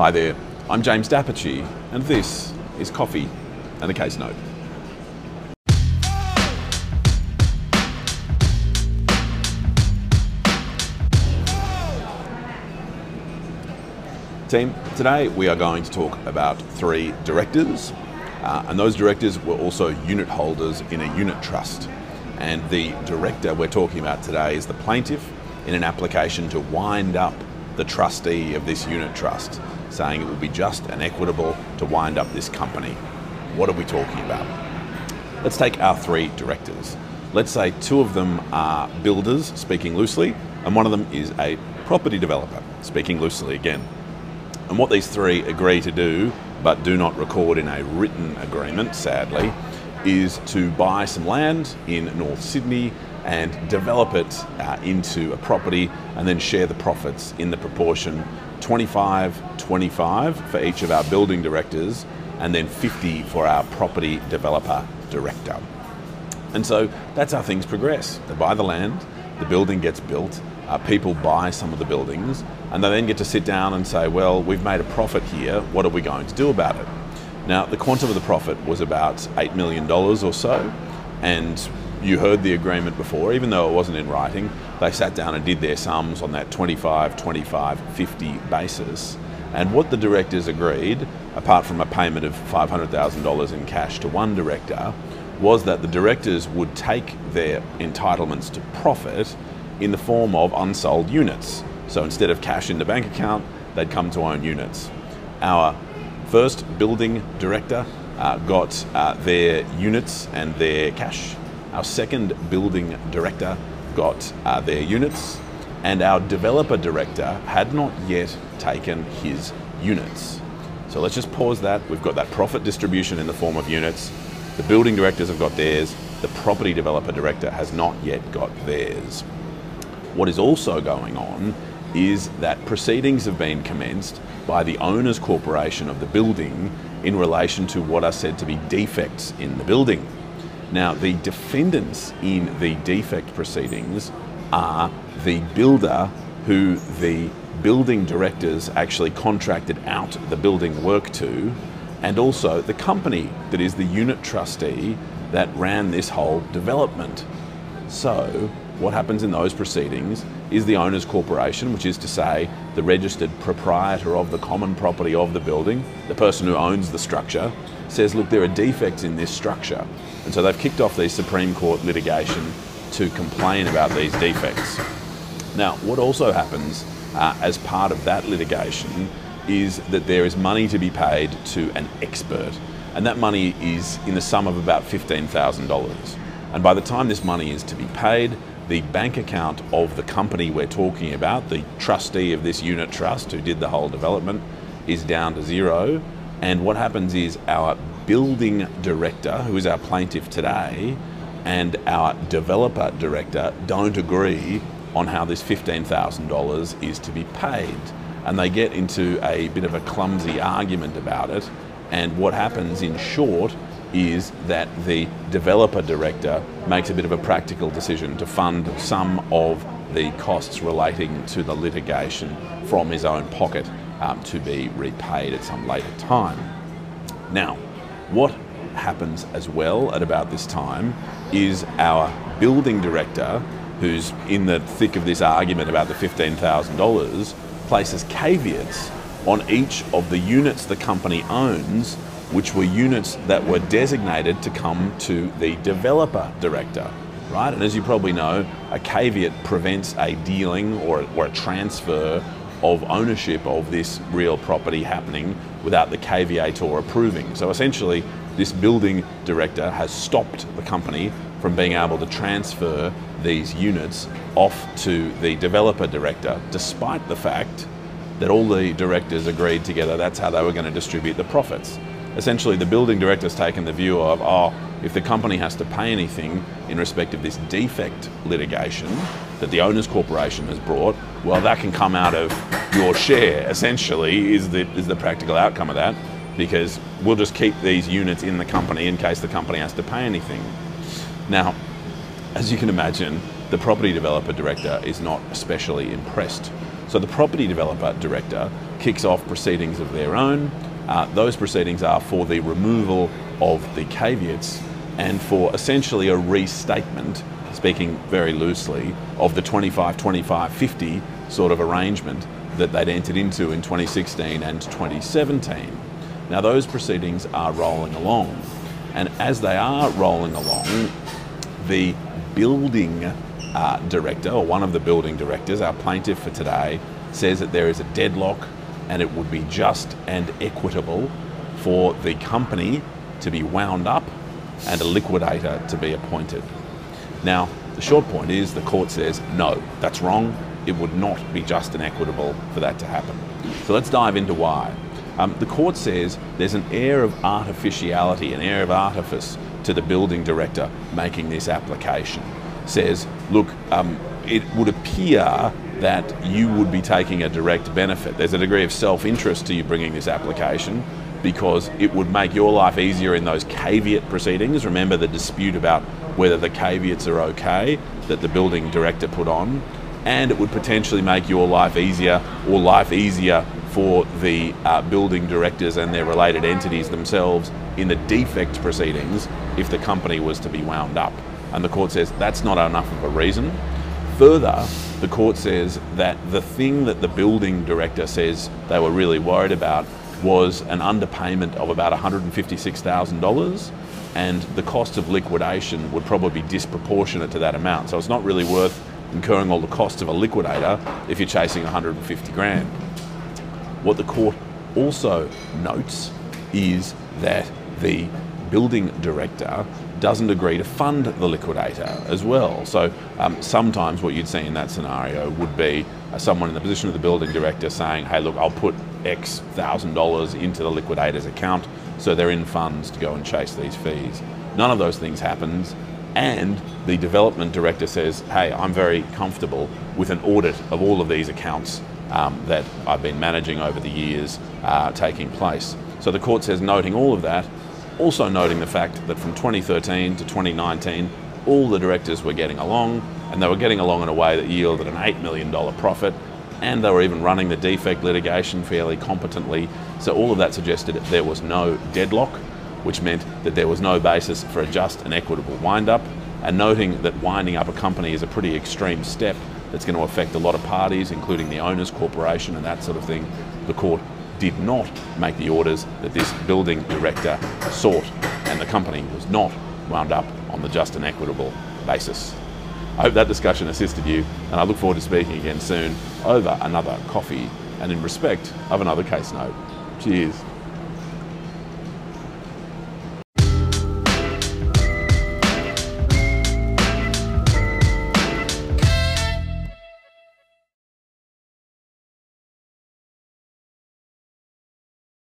Hi there, I'm James D'Apice, and this is Coffee and a Case Note. Team, today we are going to talk about three directors, uh, and those directors were also unit holders in a unit trust. And the director we're talking about today is the plaintiff in an application to wind up the trustee of this unit trust, saying it would be just and equitable to wind up this company. What are we talking about? Let's take our three directors. Let's say two of them are builders, speaking loosely, and one of them is a property developer, speaking loosely again. And what these three agree to do, but do not record in a written agreement, sadly, is to buy some land in North Sydney and develop it uh, into a property and then share the profits in the proportion 25 25 for each of our building directors and then 50 for our property developer director. And so that's how things progress. They buy the land, the building gets built, uh, people buy some of the buildings, and they then get to sit down and say, well, we've made a profit here, what are we going to do about it? Now, the quantum of the profit was about $8 million or so, and you heard the agreement before, even though it wasn't in writing, they sat down and did their sums on that 25, 25, 50 basis. And what the directors agreed, apart from a payment of $500,000 in cash to one director, was that the directors would take their entitlements to profit in the form of unsold units. So instead of cash in the bank account, they'd come to own units. Our first building director uh, got uh, their units and their cash. Our second building director got uh, their units, and our developer director had not yet taken his units. So let's just pause that. We've got that profit distribution in the form of units. The building directors have got theirs. The property developer director has not yet got theirs. What is also going on is that proceedings have been commenced by the owners corporation of the building in relation to what are said to be defects in the building. Now, the defendants in the defect proceedings are the builder who the building directors actually contracted out the building work to, and also the company that is the unit trustee that ran this whole development. So, what happens in those proceedings is the owner's corporation, which is to say the registered proprietor of the common property of the building, the person who owns the structure, says, look, there are defects in this structure. And so they've kicked off the Supreme Court litigation to complain about these defects. Now, what also happens uh, as part of that litigation is that there is money to be paid to an expert, and that money is in the sum of about $15,000. And by the time this money is to be paid, the bank account of the company we're talking about, the trustee of this unit trust who did the whole development, is down to zero. And what happens is our building director, who is our plaintiff today, and our developer director don't agree on how this $15,000 is to be paid. And they get into a bit of a clumsy argument about it. And what happens in short is that the developer director makes a bit of a practical decision to fund some of the costs relating to the litigation from his own pocket um, to be repaid at some later time. Now, what happens as well at about this time is our building director, who's in the thick of this argument about the $15,000, places caveats on each of the units the company owns which were units that were designated to come to the developer director, right? And as you probably know, a caveat prevents a dealing or, or a transfer of ownership of this real property happening without the caveator approving. So essentially, this building director has stopped the company from being able to transfer these units off to the developer director, despite the fact that all the directors agreed together that's how they were going to distribute the profits essentially the building director's taken the view of, oh, if the company has to pay anything in respect of this defect litigation that the owners corporation has brought, well, that can come out of your share, essentially, is the, is the practical outcome of that, because we'll just keep these units in the company in case the company has to pay anything. Now, as you can imagine, the property developer director is not especially impressed. So the property developer director kicks off proceedings of their own. Uh, those proceedings are for the removal of the caveats and for essentially a restatement, speaking very loosely, of the 25 25 50 sort of arrangement that they'd entered into in 2016 and 2017. Now, those proceedings are rolling along, and as they are rolling along, the building uh, director, or one of the building directors, our plaintiff for today, says that there is a deadlock and it would be just and equitable for the company to be wound up and a liquidator to be appointed. Now, the short point is the court says no, that's wrong. It would not be just and equitable for that to happen. So let's dive into why. Um, the court says there's an air of artificiality, an air of artifice to the building director making this application. Says, look, um, it would appear that you would be taking a direct benefit. There's a degree of self interest to you bringing this application because it would make your life easier in those caveat proceedings. Remember the dispute about whether the caveats are okay that the building director put on, and it would potentially make your life easier or life easier for the uh, building directors and their related entities themselves in the defect proceedings if the company was to be wound up. And the court says that's not enough of a reason. Further, the court says that the thing that the building director says they were really worried about was an underpayment of about $156,000 and the cost of liquidation would probably be disproportionate to that amount. So it's not really worth incurring all the costs of a liquidator if you're chasing 150 grand. What the court also notes is that the building director doesn't agree to fund the liquidator as well. So um, sometimes what you'd see in that scenario would be someone in the position of the building director saying, hey, look, I'll put X thousand dollars into the liquidator's account so they're in funds to go and chase these fees. None of those things happens. And the development director says, hey, I'm very comfortable with an audit of all of these accounts um, that I've been managing over the years uh, taking place. So the court says, noting all of that, also noting the fact that from 2013 to 2019, all the directors were getting along, and they were getting along in a way that yielded an $8 million profit, and they were even running the defect litigation fairly competently. So all of that suggested there was no deadlock, which meant that there was no basis for a just and equitable wind-up, and noting that winding up a company is a pretty extreme step that's going to affect a lot of parties, including the owners, corporation, and that sort of thing, the court did not make the orders that this building director sought, and the company was not wound up on the just and equitable basis. I hope that discussion assisted you, and I look forward to speaking again soon over another coffee and in respect of another case note. Cheers.